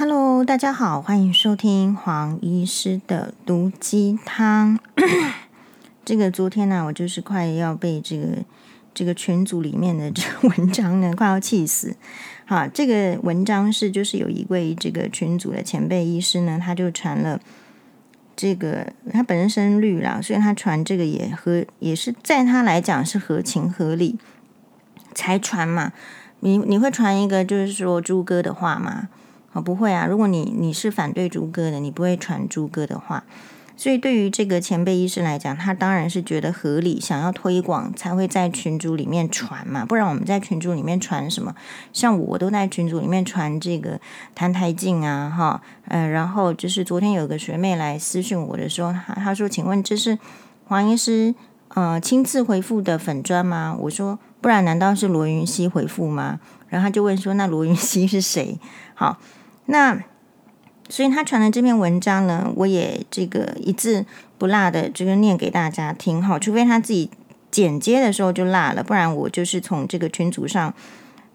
Hello，大家好，欢迎收听黄医师的毒鸡汤。这个昨天呢、我就是快要被这个这个群组里面的这个文章呢，快要气死。好，这个文章是就是有一位这个群组的前辈医师呢，他就传了这个他本身深绿啦，所以他传这个也合也是在他来讲是合情合理才传嘛。你你会传一个就是说猪哥的话吗？哦，不会啊！如果你你是反对猪哥的，你不会传猪哥的话。所以对于这个前辈医生来讲，他当然是觉得合理，想要推广才会在群组里面传嘛。不然我们在群组里面传什么？像我都在群组里面传这个澹台镜啊，哈，呃，然后就是昨天有个学妹来私讯我的时候，她她说：“请问这是黄医师呃亲自回复的粉专吗？”我说：“不然难道是罗云熙回复吗？”然后他就问说：“那罗云熙是谁？”好，那。所以他传的这篇文章呢，我也这个一字不落的这个念给大家听哈，除非他自己剪接的时候就落了，不然我就是从这个群组上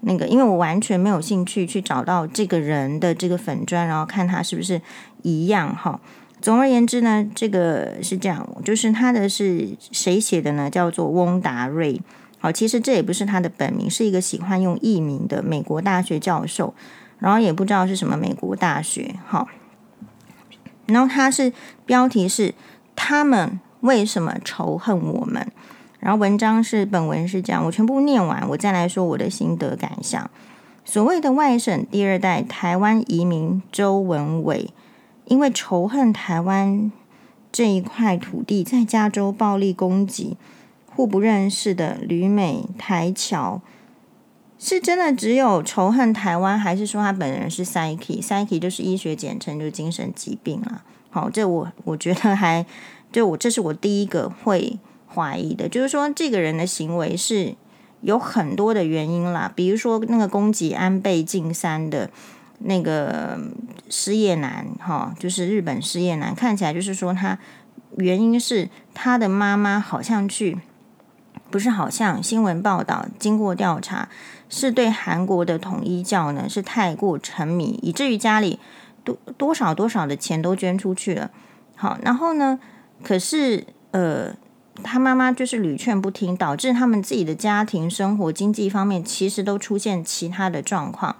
那个，因为我完全没有兴趣去找到这个人的这个粉专，然后看他是不是一样哈。总而言之呢，这个是这样，就是他的是谁写的呢？叫做翁达瑞。好，其实这也不是他的本名，是一个喜欢用艺名的美国大学教授。然后也不知道是什么美国大学，好，然后它是标题是他们为什么仇恨我们？然后文章是本文是这样，我全部念完，我再来说我的心得感想。所谓的外省第二代台湾移民周文伟，因为仇恨台湾这一块土地，在加州暴力攻击互不认识的旅美台侨。是真的只有仇恨台湾，还是说他本人是 psyche？psyche 就是医学简称，就是精神疾病了。好，这我我觉得还就我这是我第一个会怀疑的，就是说这个人的行为是有很多的原因啦，比如说那个攻击安倍晋三的那个失业男，哈，就是日本失业男，看起来就是说他原因是他的妈妈好像去。不是，好像新闻报道，经过调查，是对韩国的统一教呢是太过沉迷，以至于家里多多少多少的钱都捐出去了。好，然后呢，可是呃，他妈妈就是屡劝不听，导致他们自己的家庭生活、经济方面其实都出现其他的状况。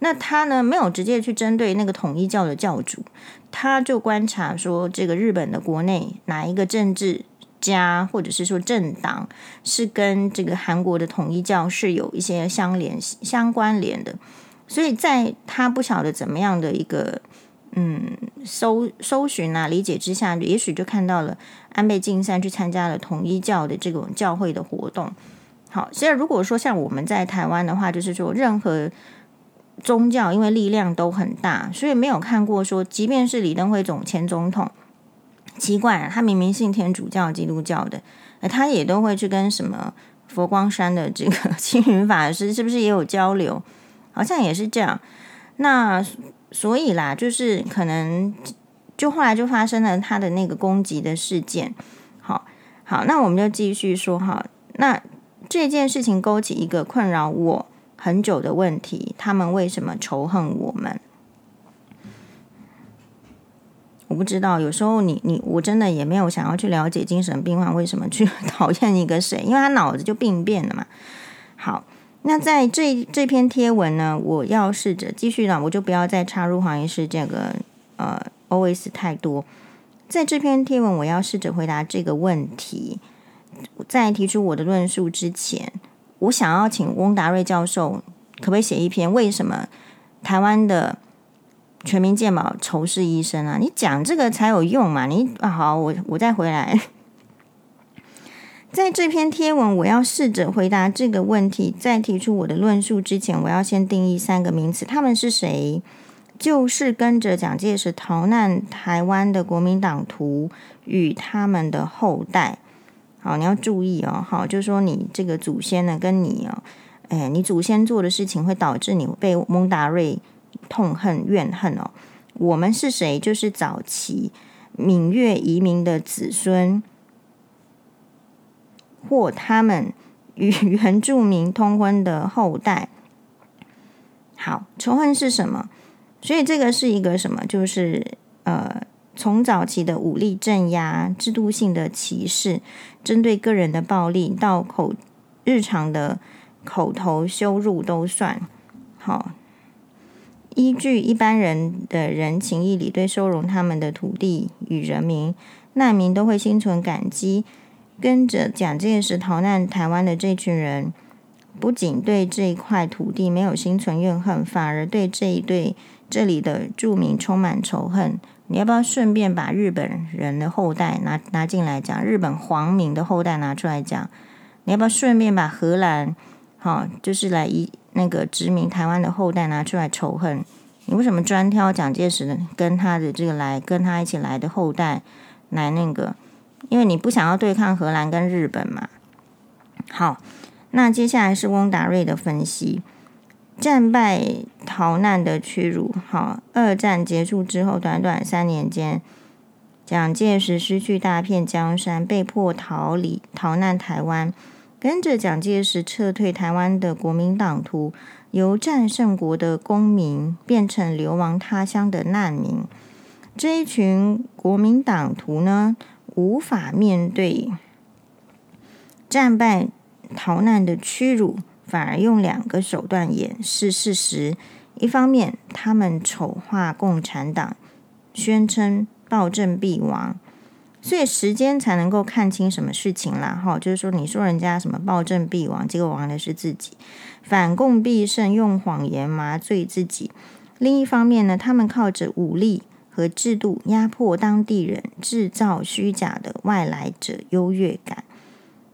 那他呢，没有直接去针对那个统一教的教主，他就观察说，这个日本的国内哪一个政治家或者是说政党是跟这个韩国的统一教是有一些相联相关联的，所以在他不晓得怎么样的一个嗯搜搜寻啊理解之下，也许就看到了安倍晋三去参加了统一教的这种教会的活动。好，现在如果说像我们在台湾的话，就是说任何宗教因为力量都很大，所以没有看过说，即便是李登辉总前总统。奇怪啊，他明明信天主教、基督教的，他也都会去跟什么佛光山的这个青云法师，是不是也有交流？好像也是这样。那所以啦，就是可能就后来就发生了他的那个攻击的事件。好，好，那我们就继续说哈。那这件事情勾起一个困扰我很久的问题：他们为什么仇恨我们？我不知道，有时候你你我真的也没有想要去了解精神病患为什么去 讨厌一个谁，因为他脑子就病变了嘛。好，那在这这篇贴文呢，我要试着继续了，我就不要再插入黄医师这个呃 OS 太多。在这篇贴文，我要试着回答这个问题。在提出我的论述之前，我想要请翁达瑞教授可不可以写一篇为什么台湾的。全民健保仇视医生啊！你讲这个才有用嘛！你啊，好，我我再回来。在这篇贴文，我要试着回答这个问题。在提出我的论述之前，我要先定义三个名词：他们是谁？就是跟着蒋介石逃难台湾的国民党徒与他们的后代。好，你要注意哦。好，就是说你这个祖先呢，跟你哦，哎，你祖先做的事情会导致你被蒙达瑞。痛恨怨恨哦，我们是谁？就是早期闽粤移民的子孙，或他们与原住民通婚的后代。好，仇恨是什么？所以这个是一个什么？就是呃，从早期的武力镇压、制度性的歧视、针对个人的暴力，到口日常的口头羞辱都算好。依据一般人的人情义理，对收容他们的土地与人民，难民都会心存感激。跟着蒋介石逃难台湾的这群人，不仅对这一块土地没有心存怨恨，反而对这一对这里的住民充满仇恨。你要不要顺便把日本人的后代拿拿进来讲？日本皇民的后代拿出来讲？你要不要顺便把荷兰，好，就是来一。那个殖民台湾的后代拿出来仇恨，你为什么专挑蒋介石跟他的这个来跟他一起来的后代来那个？因为你不想要对抗荷兰跟日本嘛。好，那接下来是翁达瑞的分析：战败逃难的屈辱。好，二战结束之后，短短三年间，蒋介石失去大片江山，被迫逃离逃难台湾。跟着蒋介石撤退台湾的国民党徒，由战胜国的公民变成流亡他乡的难民。这一群国民党徒呢，无法面对战败逃难的屈辱，反而用两个手段掩饰事实：一方面，他们丑化共产党，宣称暴政必亡。所以时间才能够看清什么事情啦，哈，就是说你说人家什么暴政必亡，结果亡的是自己；反共必胜，用谎言麻醉自己。另一方面呢，他们靠着武力和制度压迫当地人，制造虚假的外来者优越感；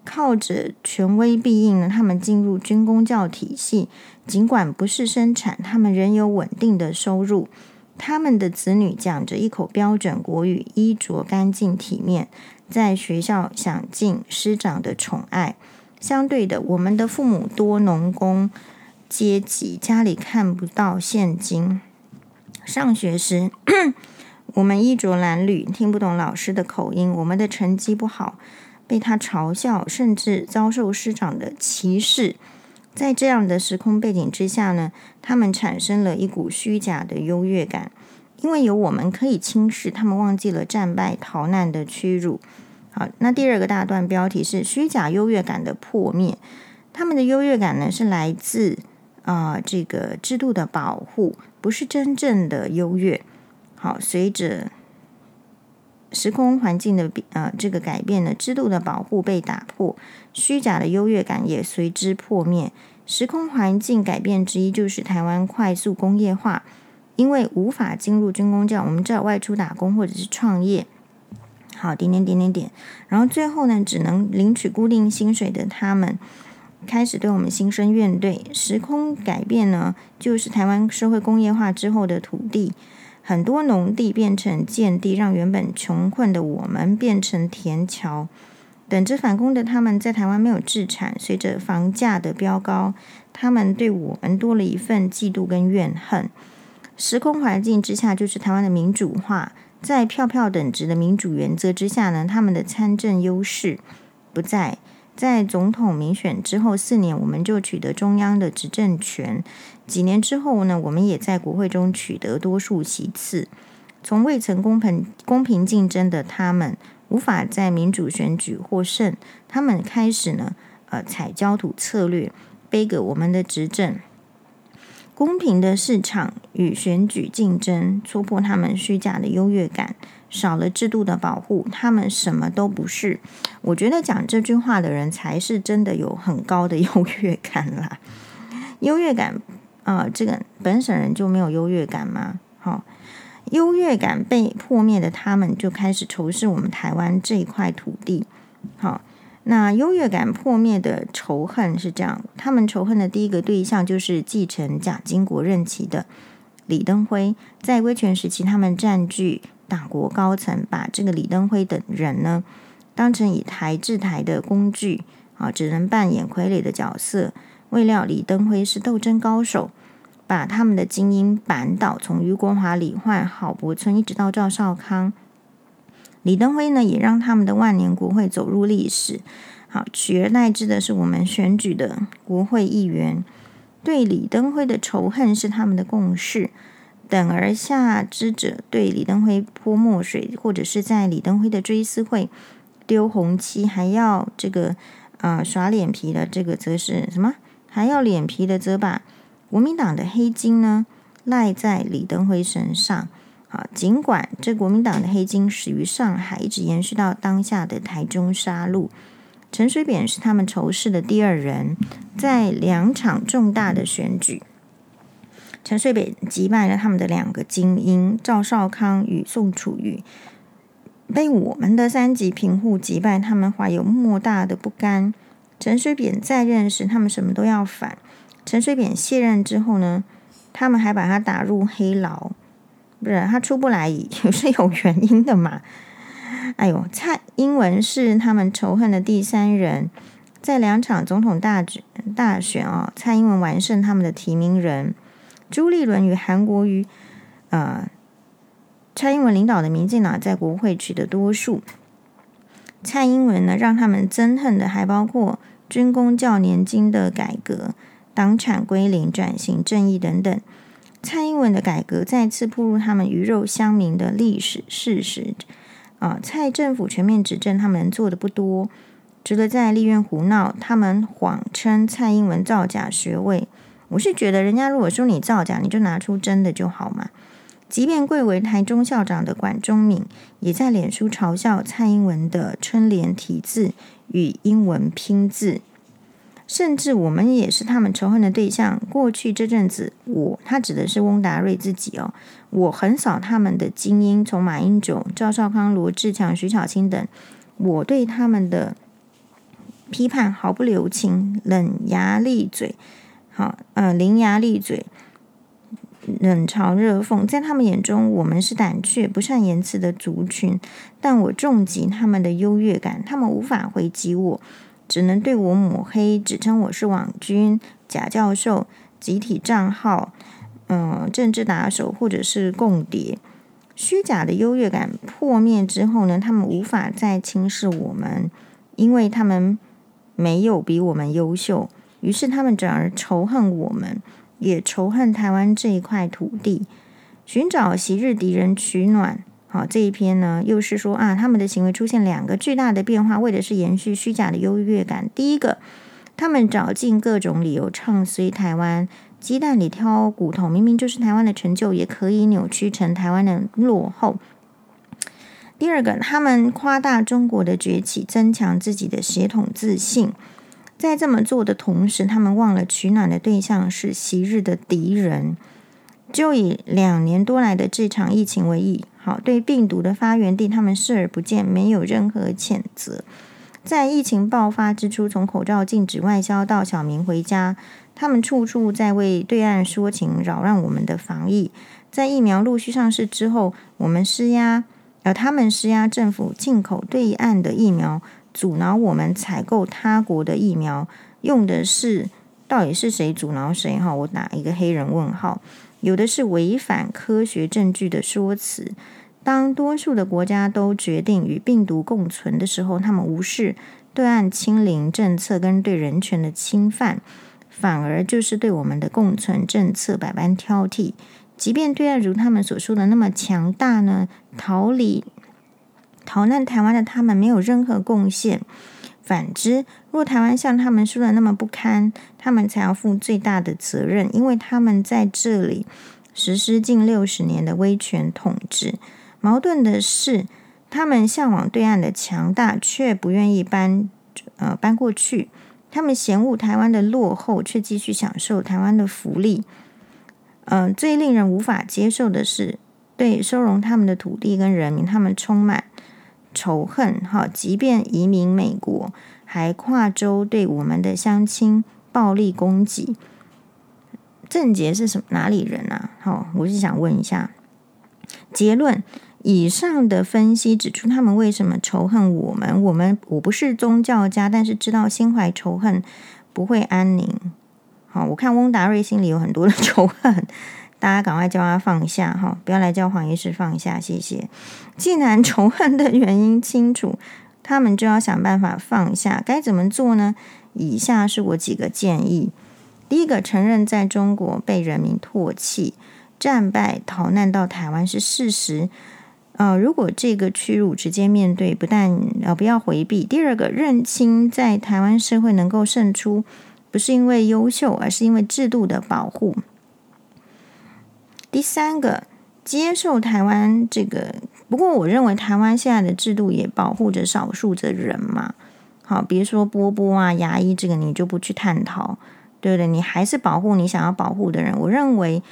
靠着权威庇应呢，他们进入军工教体系，尽管不是生产，他们仍有稳定的收入。他们的子女讲着一口标准国语，衣着干净体面，在学校享尽师长的宠爱。相对的，我们的父母多农工阶级，家里看不到现金。上学时，我们衣着褴褛，听不懂老师的口音。我们的成绩不好，被他嘲笑，甚至遭受师长的歧视。在这样的时空背景之下呢，他们产生了一股虚假的优越感，因为有我们可以轻视，他们忘记了战败逃难的屈辱。好，那第二个大段标题是虚假优越感的破灭。他们的优越感呢，是来自啊、这个制度的保护，不是真正的优越。好，随着。时空环境的变呃这个改变呢，制度的保护被打破，虚假的优越感也随之破灭。时空环境改变之一就是台湾快速工业化，因为无法进入军工教，我们只好外出打工或者是创业。好，点点点点点，然后最后呢，只能领取固定薪水的他们，开始对我们心生怨怼。时空改变呢，就是台湾社会工业化之后的土地。很多农地变成建地，让原本穷困的我们变成田桥。等着反攻的他们在台湾没有置产，随着房价的飙高，他们对我们多了一份嫉妒跟怨恨。时空环境之下，就是台湾的民主化，在票票等值的民主原则之下呢，他们的参政优势不在。在总统民选之后四年，我们就取得中央的执政权。几年之后呢，我们也在国会中取得多数席次。从未曾公平公平竞争的他们，无法在民主选举获胜。他们开始呢，呃，采焦土策略，背给我们的执政。公平的市场与选举竞争，戳破他们虚假的优越感。少了制度的保护，他们什么都不是。我觉得讲这句话的人才是真的有很高的 优越感啦。优越感啊、这个本省人就没有优越感吗？好、优越感被破灭的他们就开始仇视我们台湾这一块土地。好、那优越感破灭的仇恨是这样，他们仇恨的第一个对象就是继承蒋经国任期的李登辉，在威权时期，他们占据。党国高层把这个李登辉等人呢，当成以台制台的工具啊，只能扮演傀儡的角色。未料李登辉是斗争高手，把他们的精英扳倒，从俞国华、李焕、郝柏村一直到赵少康。李登辉呢，也让他们的万年国会走入历史。好，取而代之的是我们选举的国会议员。对李登辉的仇恨是他们的共识。等而下之者，对李登辉泼墨水，或者是在李登辉的追思会丢红漆，还要这个啊、呃、耍脸皮的，这个则是什么？还要脸皮的，则把国民党的黑金呢赖在李登辉身上。好，尽管这国民党的黑金始于上海，一直延续到当下的台中杀戮。陈水扁是他们仇视的第二人，在两场重大的选举，陈水扁击败了他们的两个精英赵少康与宋楚瑜，被我们的三级贫户击败，他们怀有莫大的不甘。陈水扁在任时，他们什么都要反；陈水扁卸任之后呢，他们还把他打入黑牢。不是他出不来 也是有原因的嘛？哎呦，蔡英文是他们仇恨的第三人，在两场总统大选大选啊、哦，蔡英文完胜他们的提名人朱立伦与韩国瑜，呃，蔡英文领导的民进党在国会取得多数，蔡英文呢让他们憎恨的还包括军工教年金的改革、党产归零、转型正义等等。蔡英文的改革再次暴露他们鱼肉乡民的历史事实啊！蔡政府全面指证，他们做的不多，值得在立院胡闹。他们谎称蔡英文造假学位，我是觉得人家如果说你造假，你就拿出真的就好嘛。即便贵为台中校长的管中闵，也在脸书嘲笑蔡英文的春联题字与英文拼字。甚至我们也是他们仇恨的对象。过去这阵子，我他指的是翁达瑞自己哦，我横扫他们的精英，从马英九、赵少康、罗志强、徐巧芯等，我对他们的批判毫不留情，冷牙利嘴，好，呃，伶牙俐嘴，冷嘲热讽。在他们眼中，我们是胆怯、不善言辞的族群，但我重击他们的优越感，他们无法回击我。只能对我抹黑，指称我是网军、假教授、集体账号、嗯、政治打手或者是共谍。虚假的优越感破灭之后呢，他们无法再轻视我们，因为他们没有比我们优秀。于是他们转而仇恨我们，也仇恨台湾这一块土地，寻找昔日敌人取暖。好，这一篇呢，又是说啊，他们的行为出现两个巨大的变化，为的是延续虚假的优越感。第一个，他们找尽各种理由唱衰台湾，鸡蛋里挑骨头，明明就是台湾的成就，也可以扭曲成台湾的落后。第二个，他们夸大中国的崛起，增强自己的血统自信。在这么做的同时，他们忘了取暖的对象是昔日的敌人。就以两年多来的这场疫情为例。好，对病毒的发源地，他们视而不见，没有任何谴责。在疫情爆发之初，从口罩禁止外销到小明回家，他们处处在为对岸说情，扰乱我们的防疫。在疫苗陆续上市之后，我们施压，而，他们施压政府进口对岸的疫苗，阻挠我们采购他国的疫苗，用的是到底是谁阻挠谁？哈，我打一个黑人问号。有的是违反科学证据的说辞。当多数的国家都决定与病毒共存的时候，他们无视对岸清零政策跟对人权的侵犯，反而就是对我们的共存政策百般挑剔。即便对岸如他们所说的那么强大呢，逃离逃难台湾的他们没有任何贡献。反之，若台湾像他们说的那么不堪，他们才要负最大的责任，因为他们在这里实施近六十年的威权统治。矛盾的是，他们向往对岸的强大，却不愿意搬呃搬过去；他们嫌恶台湾的落后，却继续享受台湾的福利。嗯、呃，最令人无法接受的是，对收容他们的土地跟人民，他们充满。仇恨哈，即便移民美国，还跨州对我们的乡亲暴力攻击。郑杰是什么哪里人啊？好，我是想问一下。结论：以上的分析指出，他们为什么仇恨我们？我们我不是宗教家，但是知道心怀仇恨不会安宁。好，我看翁达瑞心里有很多的 仇恨。大家赶快叫他放下哈，不要来叫黄医师放下，谢谢。既然仇恨的原因清楚，他们就要想办法放下。该怎么做呢？以下是我几个建议：第一个，承认在中国被人民唾弃，战败逃难到台湾是事实。呃，如果这个屈辱直接面对，不但呃不要回避，第二个认清在台湾社会能够胜出，不是因为优秀，而是因为制度的保护。第三个，接受台湾这个，不过我认为台湾现在的制度也保护着少数的人嘛。好，比如说波波啊、牙医这个，你就不去探讨，对不对？你还是保护你想要保护的人。我认为。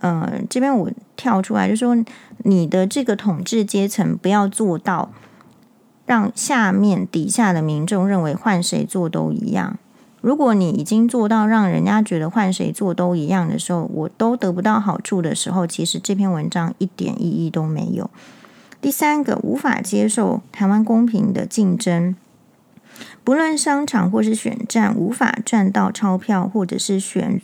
呃，这边我跳出来就说，你的这个统治阶层不要做到让下面底下的民众认为换谁做都一样。如果你已经做到让人家觉得换谁做都一样的时候，我都得不到好处的时候，其实这篇文章一点意义都没有。第三个，无法接受台湾公平的竞争，不论商场或是选战，无法赚到钞票或者是选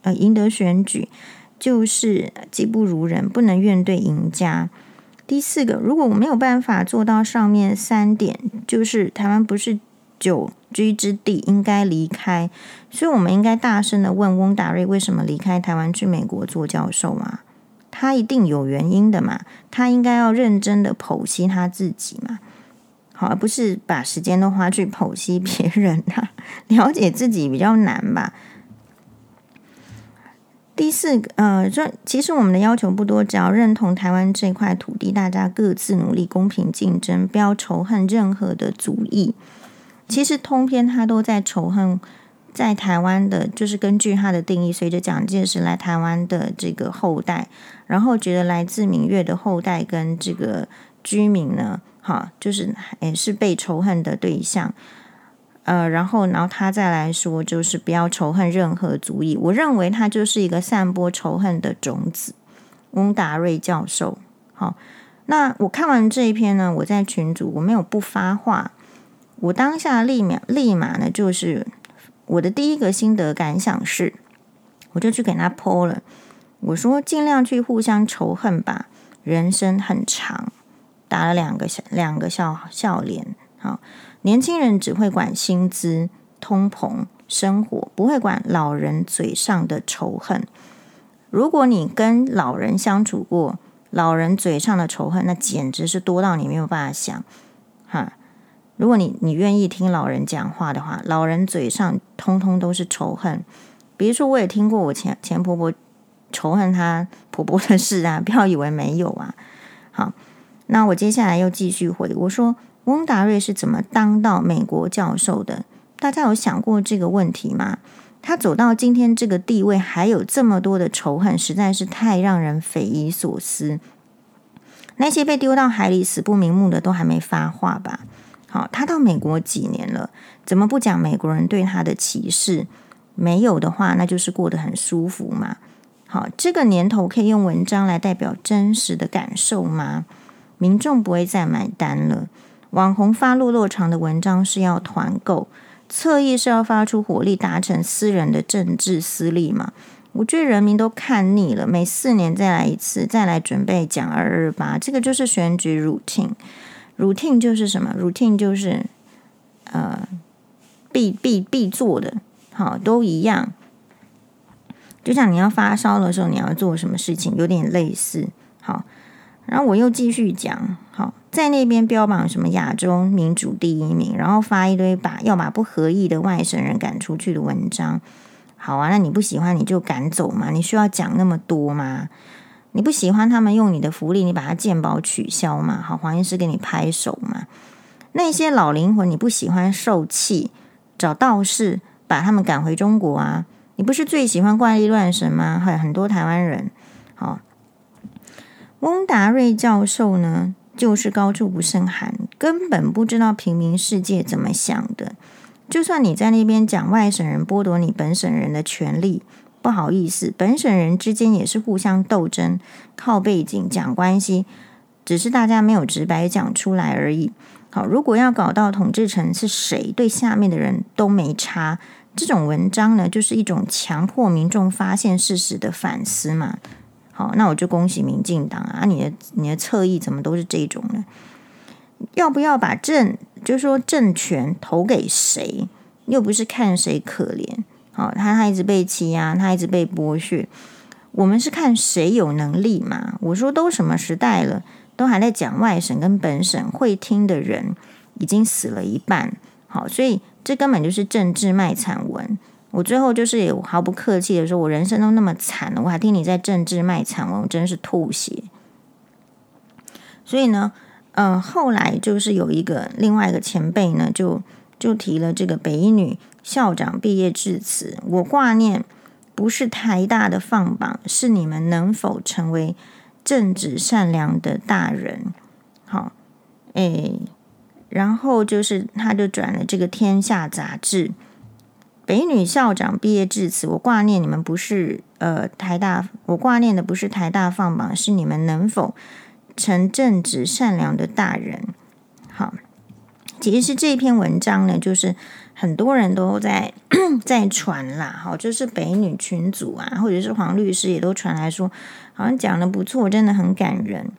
呃赢得选举。就是技不如人，不能怨对赢家。第四个，如果我没有办法做到上面三点，就是台湾不是久居之地，应该离开。所以，我们应该大声的问翁达瑞为什么离开台湾去美国做教授嘛？他一定有原因的嘛？他应该要认真的剖析他自己嘛？好，而不是把时间都花去剖析别人啊。了解自己比较难吧？第四个，呃，说其实我们的要求不多，只要认同台湾这块土地，大家各自努力，公平竞争，不要仇恨任何的族裔。其实通篇他都在仇恨在台湾的，就是根据他的定义，随着蒋介石来台湾的这个后代，然后觉得来自闽粤的后代跟这个居民呢，哈，就是也是被仇恨的对象。呃，然后，然后他再来说，就是不要仇恨任何族裔。我认为他就是一个散播仇恨的种子。翁达瑞教授，好，那我看完这一篇呢，我在群组我没有不发话，我当下立马立马呢，就是我的第一个心得感想是，我就去给他 po 了，我说尽量去互相仇恨吧，人生很长，打了两个小两个笑笑脸，好。年轻人只会管薪资、通膨、生活，不会管老人嘴上的仇恨。如果你跟老人相处过，老人嘴上的仇恨，那简直是多到你没有办法想。哈，如果你你愿意听老人讲话的话，老人嘴上通通都是仇恨。比如说，我也听过我前前婆婆仇恨她婆婆的事啊，不要以为没有啊。好，那我接下来又继续回我说。翁达瑞是怎么当到美国教授的？大家有想过这个问题吗？他走到今天这个地位，还有这么多的仇恨，实在是太让人匪夷所思。那些被丢到海里死不瞑目的，都还没发话吧？好，他到美国几年了，怎么不讲美国人对他的歧视？没有的话，那就是过得很舒服嘛。好，这个年头可以用文章来代表真实的感受吗？民众不会再买单了。网红发落落长的文章是要团购，侧翼是要发出火力达成私人的政治私利嘛？我觉得人民都看腻了，每四年再来一次，再来准备讲二二八，这个就是选举 routine。Routine 就是什么？routine 就是呃必必必做的，好，都一样。就像你要发烧的时候，你要做什么事情，有点类似。好，然后我又继续讲，好。在那边标榜什么亚洲民主第一名，然后发一堆把要把不合意的外省人赶出去的文章。好啊，那你不喜欢你就赶走嘛，你需要讲那么多吗？你不喜欢他们用你的福利，你把它健保取消嘛？好，黄医师给你拍手嘛。那些老灵魂你不喜欢受气，找道士把他们赶回中国啊？你不是最喜欢怪力乱神吗？还有很多台湾人。好，翁达瑞教授呢？就是高处不胜寒，根本不知道平民世界怎么想的。就算你在那边讲外省人剥夺你本省人的权利，不好意思，本省人之间也是互相斗争，靠背景讲关系，只是大家没有直白讲出来而已。好，如果要搞到统治层是谁，对下面的人都没差，这种文章呢，就是一种强迫民众发现事实的反思嘛。好，那我就恭喜民进党啊！你的你的侧翼怎么都是这种呢？要不要把政，就是说政权投给谁？又不是看谁可怜。好，他他一直被欺压，他一直被剥削。我们是看谁有能力嘛。我说都什么时代了，都还在讲外省跟本省，会听的人已经死了一半。好，所以这根本就是政治卖惨文。我最后就是也毫不客气的说，我人生都那么惨了，我还听你在政治卖惨文，我真是吐血。所以呢，嗯、后来就是有一个另外一个前辈呢，就就提了这个北一女校长毕业致辞，我挂念不是台大的放榜，是你们能否成为正直善良的大人。好，哎，然后就是他就转了这个《天下》杂志。北女校长毕业致辞，我挂念你们不是呃台大，我挂念的不是台大放榜，是你们能否成正直善良的大人。好，其实是这篇文章呢，就是很多人都在 在传啦，好，就是北女群组啊，或者是黄律师也都传来说，好像讲的不错，真的很感人，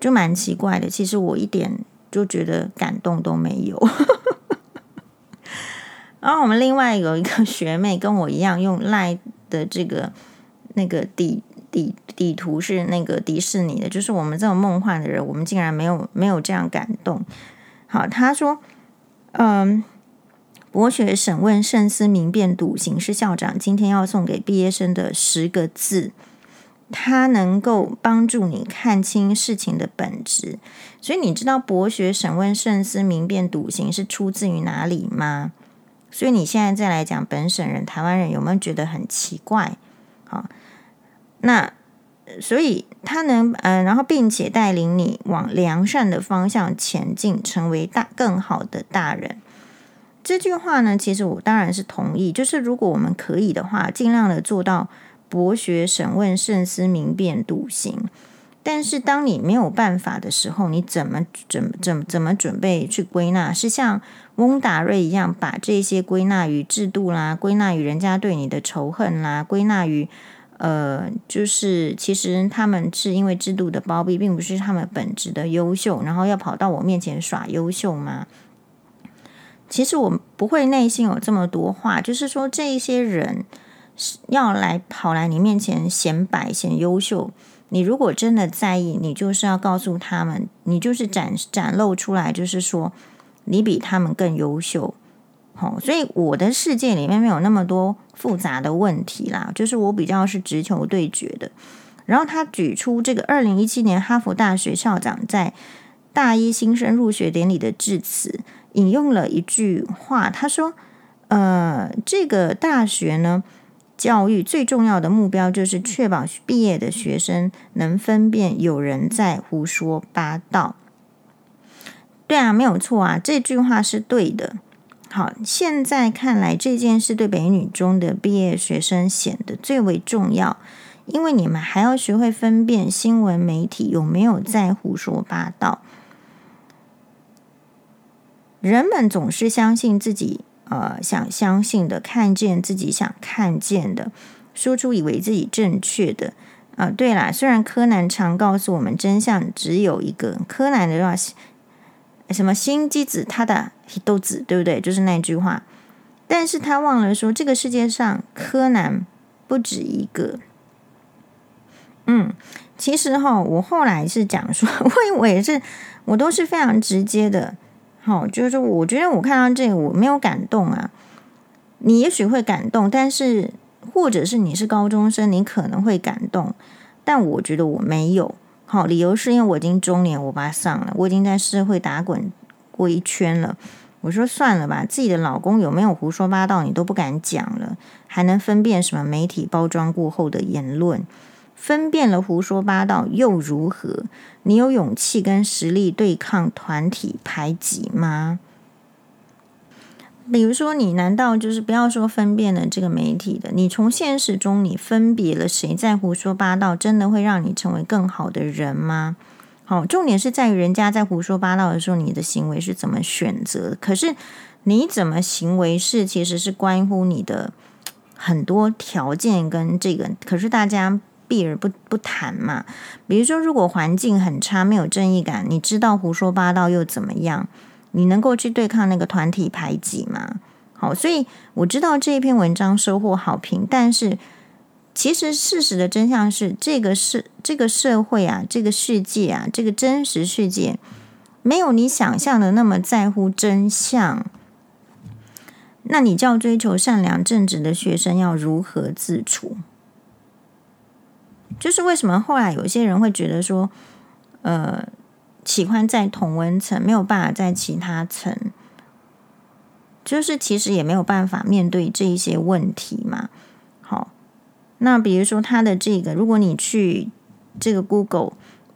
就蛮奇怪的。其实我一点就觉得感动都没有。然后我们另外有一个学妹跟我一样用赖的这个那个底底底图是那个迪士尼的，就是我们这种梦幻的人，我们竟然没有没有这样感动。好，他说，嗯，博学审问慎思明辨笃行是校长今天要送给毕业生的十个字，它能够帮助你看清事情的本质。所以你知道博学审问慎思明辨笃行是出自于哪里吗？所以你现在再来讲本省人、台湾人，有没有觉得很奇怪？好，那所以他能嗯、然后并且带领你往良善的方向前进，成为大更好的大人。这句话呢，其实我当然是同意。就是如果我们可以的话，尽量的做到博学审问、慎思明辨、笃行。但是当你没有办法的时候，你怎么怎怎怎么准备去归纳？是像翁达瑞一样，把这些归纳于制度啦，归纳于人家对你的仇恨啦，归纳于呃，就是其实他们是因为制度的包庇，并不是他们本质的优秀，然后要跑到我面前耍优秀吗？其实我不会内心有这么多话，就是说这一些人是要来跑来你面前显摆显优秀。你如果真的在意，你就是要告诉他们，你就是展展露出来，就是说你比他们更优秀。好，所以我的世界里面没有那么多复杂的问题啦，就是我比较是直球对决的。然后他举出这个二零一七年哈佛大学校长在大一新生入学典礼的致辞，引用了一句话，他说：“呃，这个大学呢。”教育最重要的目标就是确保毕业的学生能分辨有人在胡说八道。对啊，没有错啊，这句话是对的。好，现在看来这件事对北女中的毕业学生显得最为重要，因为你们还要学会分辨新闻媒体有没有在胡说八道。人们总是相信自己。呃，想相信的，看见自己想看见的，说出以为自己正确的。啊、呃，对啦，虽然柯南常告诉我们真相只有一个，柯南的话，什么心机子他的都子，对不对？就是那句话。但是他忘了说，这个世界上柯南不止一个。嗯，其实哈，我后来是讲说，我我也是，我都是非常直接的。好，就是说，我觉得我看到这个我没有感动啊。你也许会感动，但是或者是你是高中生，你可能会感动，但我觉得我没有。好，理由是因为我已经中年，我爸上了，我已经在社会打滚过一圈了。我说算了吧，自己的老公有没有胡说八道，你都不敢讲了，还能分辨什么媒体包装过后的言论？分辨了胡说八道又如何？你有勇气跟实力对抗团体排挤吗？比如说，你难道就是不要说分辨了这个媒体的？你从现实中你分别了谁在胡说八道，真的会让你成为更好的人吗？好，重点是在于人家在胡说八道的时候，你的行为是怎么选择？可是你怎么行为是其实是关乎你的很多条件跟这个。可是大家。避而不不谈嘛，比如说，如果环境很差，没有正义感，你知道胡说八道又怎么样？你能够去对抗那个团体排挤吗？好，所以我知道这一篇文章收获好评，但是其实事实的真相是，这个是这个社会啊，这个世界啊，这个真实世界，没有你想象的那么在乎真相。那你叫追求善良正直的学生要如何自处？就是为什么后来有些人会觉得说，呃，喜欢在同温层，没有办法在其他层，就是其实也没有办法面对这一些问题嘛。好，那比如说他的这个，如果你去这个 Google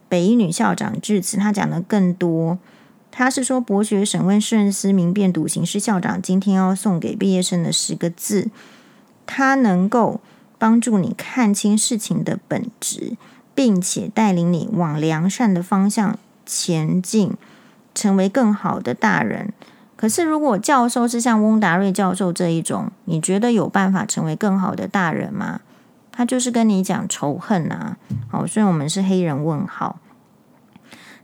北一女校长致辞，他讲的更多。他是说，博学审问慎思明辨笃行是校长今天要送给毕业生的十个字。他能够帮助你看清事情的本质，并且带领你往良善的方向前进，成为更好的大人。可是，如果教授是像翁达瑞教授这一种，你觉得有办法成为更好的大人吗？他就是跟你讲仇恨啊！好，所以我们是黑人问号。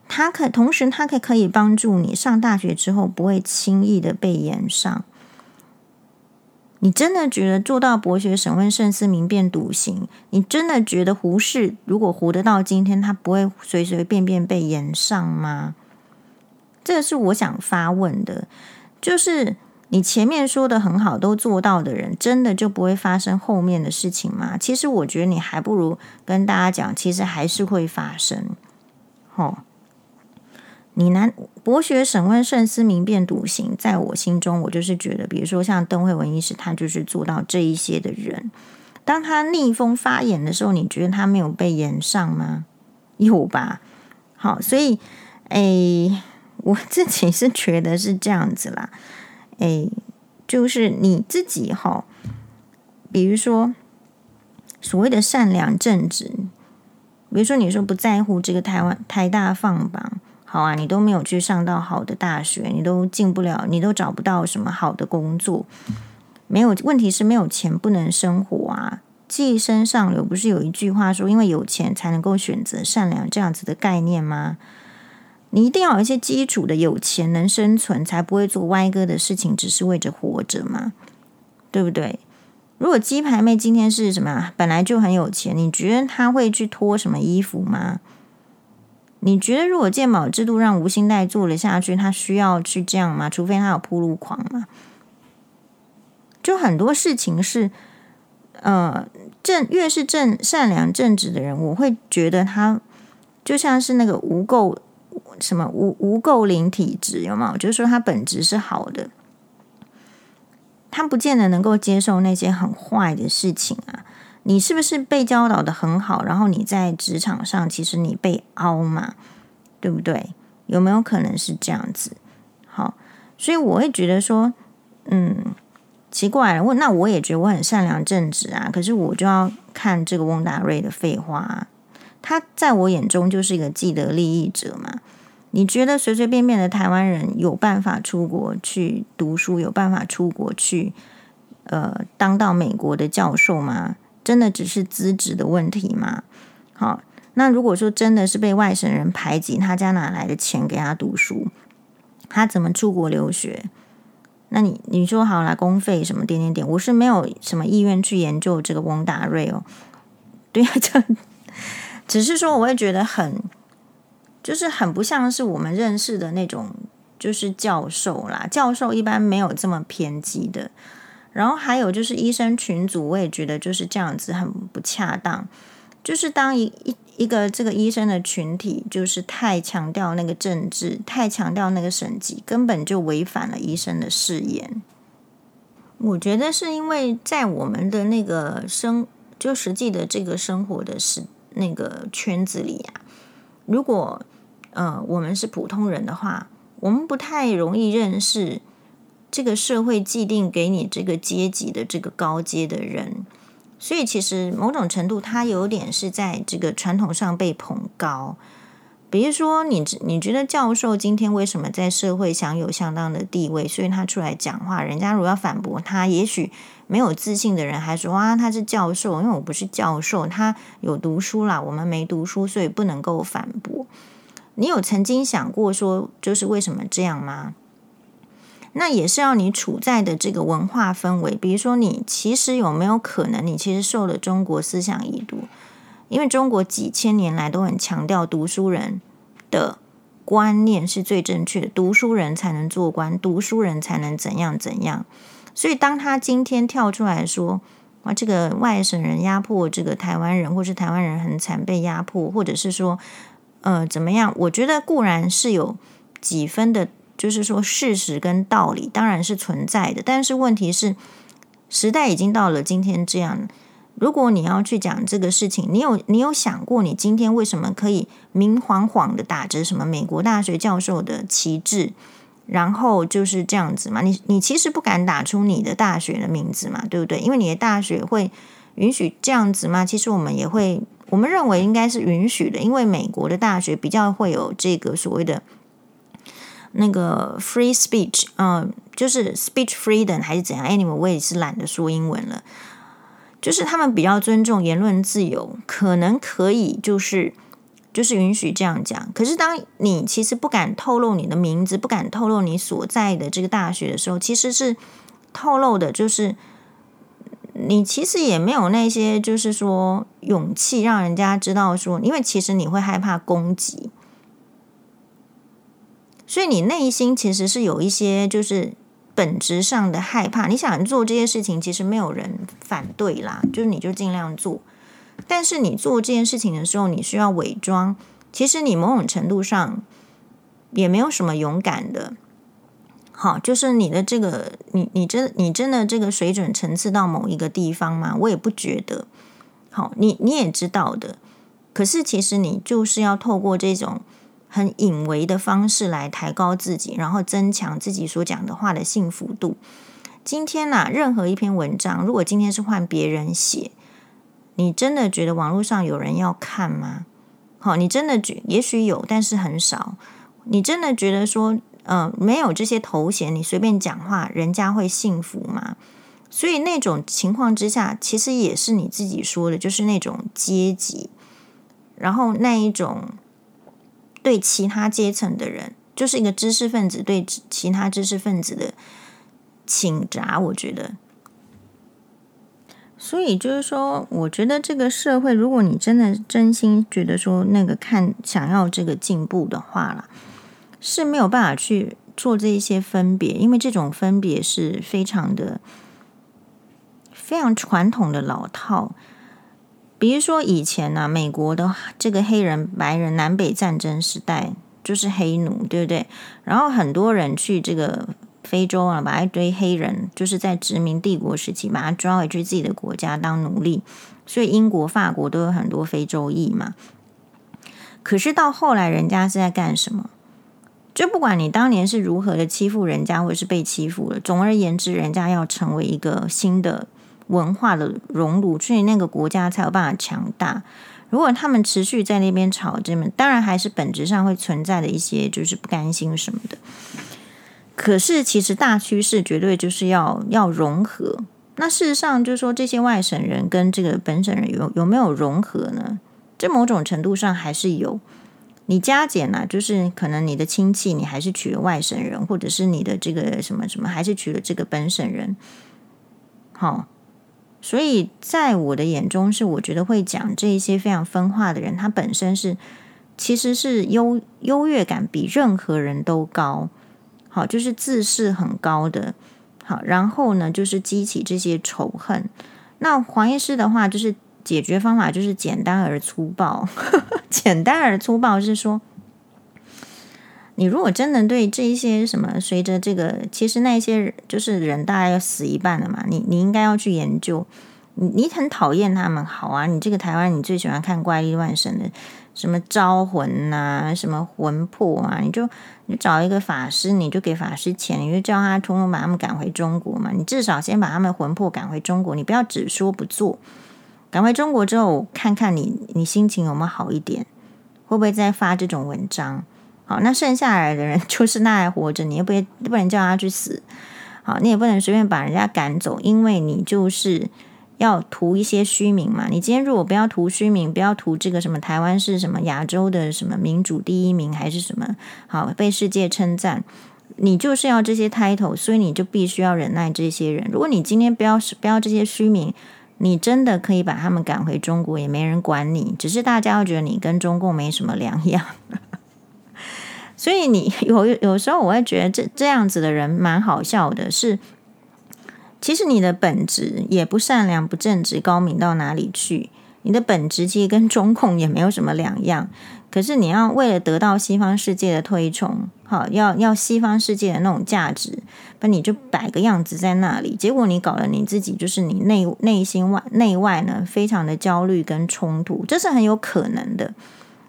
他可同时，他可可以帮助你上大学之后不会轻易的被延上。你真的觉得做到博学、审问、慎思、明辨、笃行？你真的觉得胡适如果活得到今天，他不会随随便便被延上吗？这是我想发问的。就是你前面说的很好，都做到的人，真的就不会发生后面的事情吗？其实我觉得你还不如跟大家讲，其实还是会发生。哦。你难博学、审问、慎思、明辨、笃行，在我心中，我就是觉得，比如说像邓惠文医师，他就是做到这一些的人。当他逆风发言的时候，你觉得他没有被炎上吗？有吧？好，所以，诶，我自己是觉得是这样子啦。诶，就是你自己哈，比如说所谓的善良正直，比如说你说不在乎这个台湾台大放榜。好啊，你都没有去上到好的大学，你都进不了，你都找不到什么好的工作。没有问题是没有钱不能生活啊。寄生上流不是有一句话说，因为有钱才能够选择善良这样子的概念吗？你一定要有一些基础的有钱能生存，才不会做歪哥的事情，只是为着活着嘛，对不对？如果鸡排妹今天是什么，本来就很有钱，你觉得她会去脱什么衣服吗？你觉得如果健保制度让吴欣岱做了下去，他需要去这样吗？除非他有铺路狂嘛。就很多事情是，呃，正越是正善良正直的人，我会觉得他就像是那个无垢什么无无垢灵体质，有没有？就是说他本质是好的，他不见得能够接受那些很坏的事情啊。你是不是被教导得很好？然后你在职场上，其实你被凹嘛，对不对？有没有可能是这样子？好，所以我会觉得说，嗯，奇怪了。我那我也觉得我很善良正直啊，可是我就要看这个翁达瑞的废话。他在我眼中就是一个既得利益者嘛。你觉得随随便便的台湾人有办法出国去读书，有办法出国去呃当到美国的教授吗？真的只是资质的问题吗？好，那如果说真的是被外省人排挤，他家哪来的钱给他读书？他怎么出国留学？那你你说好了，公费什么点点点，我是没有什么意愿去研究这个翁达瑞哦。对呀，这只是说我会觉得很，就是很不像是我们认识的那种，就是教授啦。教授一般没有这么偏激的。然后还有就是医生群组，我也觉得就是这样子很不恰当。就是当一一一个这个医生的群体，就是太强调那个政治，太强调那个审计，根本就违反了医生的誓言。我觉得是因为在我们的那个生，就实际的这个生活的是那个圈子里啊，如果呃我们是普通人的话，我们不太容易认识。这个社会既定给你这个阶级的这个高阶的人，所以其实某种程度，他有点是在这个传统上被捧高。比如说你，你觉得教授今天为什么在社会享有相当的地位？所以他出来讲话，人家如果要反驳他，也许没有自信的人还说啊，他是教授，因为我不是教授，他有读书啦，我们没读书，所以不能够反驳。你有曾经想过说，就是为什么这样吗？那也是要你处在的这个文化氛围。比如说，你其实有没有可能，你其实受了中国思想遗毒？因为中国几千年来都很强调读书人的观念是最正确的，读书人才能做官，读书人才能怎样怎样。所以，当他今天跳出来说，啊，这个外省人压迫这个台湾人，或是台湾人很惨被压迫，或者是说，呃，怎么样？我觉得固然是有几分的，就是说事实跟道理当然是存在的，但是问题是，时代已经到了今天这样。如果你要去讲这个事情，你有你有想过，你今天为什么可以明晃晃的打着什么美国大学教授的旗帜？然后就是这样子嘛，你你其实不敢打出你的大学的名字嘛，对不对？因为你的大学会允许这样子吗？其实我们也会，我们认为应该是允许的，因为美国的大学比较会有这个所谓的那个 free speech，嗯，就是 speech freedom 还是怎样？Anyway，我也是懒得说英文了，就是他们比较尊重言论自由，可能可以就是。就是允许这样讲，可是当你其实不敢透露你的名字，不敢透露你所在的这个大学的时候，其实是透露的，就是你其实也没有那些，就是说勇气让人家知道说，因为其实你会害怕攻击，所以你内心其实是有一些就是本质上的害怕。你想做这些事情，其实没有人反对啦，就是你就尽量做。但是你做这件事情的时候，你需要伪装。其实你某种程度上也没有什么勇敢的。好，就是你的这个，你你真你真的这个水准层次到某一个地方吗？我也不觉得。好，你你也知道的。可是其实你就是要透过这种很隐微的方式来抬高自己，然后增强自己所讲的话的信服度。今天呐、任何一篇文章，如果今天是换别人写。你真的觉得网络上有人要看吗？好，你真的觉也许有，但是很少。你真的觉得说，呃，没有这些头衔，你随便讲话，人家会信服吗？所以那种情况之下，其实也是你自己说的，就是那种阶级，然后那一种对其他阶层的人，就是一个知识分子对其他知识分子的倾轧，我觉得。所以就是说，我觉得这个社会，如果你真的真心觉得说那个看想要这个进步的话啦，是没有办法去做这一些分别，因为这种分别是非常的非常传统的老套。比如说以前呢、啊，美国的这个黑人白人南北战争时代就是黑奴，对不对？然后很多人去这个。非洲啊，把一堆黑人，就是在殖民帝国时期，把他抓回去自己的国家当奴隶，所以英国、法国都有很多非洲裔嘛。可是到后来，人家是在干什么？就不管你当年是如何的欺负人家，或者是被欺负了，总而言之，人家要成为一个新的文化的熔炉，所以那个国家才有办法强大。如果他们持续在那边吵这么，当然还是本质上会存在的一些，就是不甘心什么的。可是，其实大趋势绝对就是要要融合。那事实上，就是说这些外省人跟这个本省人有有没有融合呢？这某种程度上还是有。你加减呢、啊，就是可能你的亲戚你还是娶了外省人，或者是你的这个什么什么还是娶了这个本省人。好，所以在我的眼中，是我觉得会讲这一些非常分化的人，他本身是其实是优优越感比任何人都高。好，就是自视很高的，好，然后呢，就是激起这些仇恨。那黄医师的话，就是解决方法就是简单而粗暴。简单而粗暴是说，你如果真的对这一些什么，随着这个，其实那些就是人大概要死一半了嘛，你你应该要去研究。你你很讨厌他们，好啊，你这个台湾，你最喜欢看怪力乱神的。什么招魂呐、什么魂魄啊？你就你找一个法师，你就给法师钱，你就叫他通通把他们赶回中国嘛。你至少先把他们魂魄赶回中国，你不要只说不做。赶回中国之后，看看你你心情有没有好一点，会不会再发这种文章？好，那剩下来的人 就是那还活着，你也不不能叫他去死。好，你也不能随便把人家赶走，因为你就是。要图一些虚名嘛？你今天如果不要图虚名，不要图这个什么台湾是什么亚洲的什么民主第一名，还是什么好被世界称赞？你就是要这些 title，所以你就必须要忍耐这些人。如果你今天不要不要这些虚名，你真的可以把他们赶回中国，也没人管你。只是大家会觉得你跟中共没什么两样。所以你 有有时候我会觉得这这样子的人蛮好笑的，是其实你的本质也不善良、不正直、高明到哪里去。你的本质其实跟中共也没有什么两样。可是你要为了得到西方世界的推崇，好，要要西方世界的那种价值，那你就摆个样子在那里，结果你搞得你自己就是你内内心外内外呢，非常的焦虑跟冲突，这是很有可能的。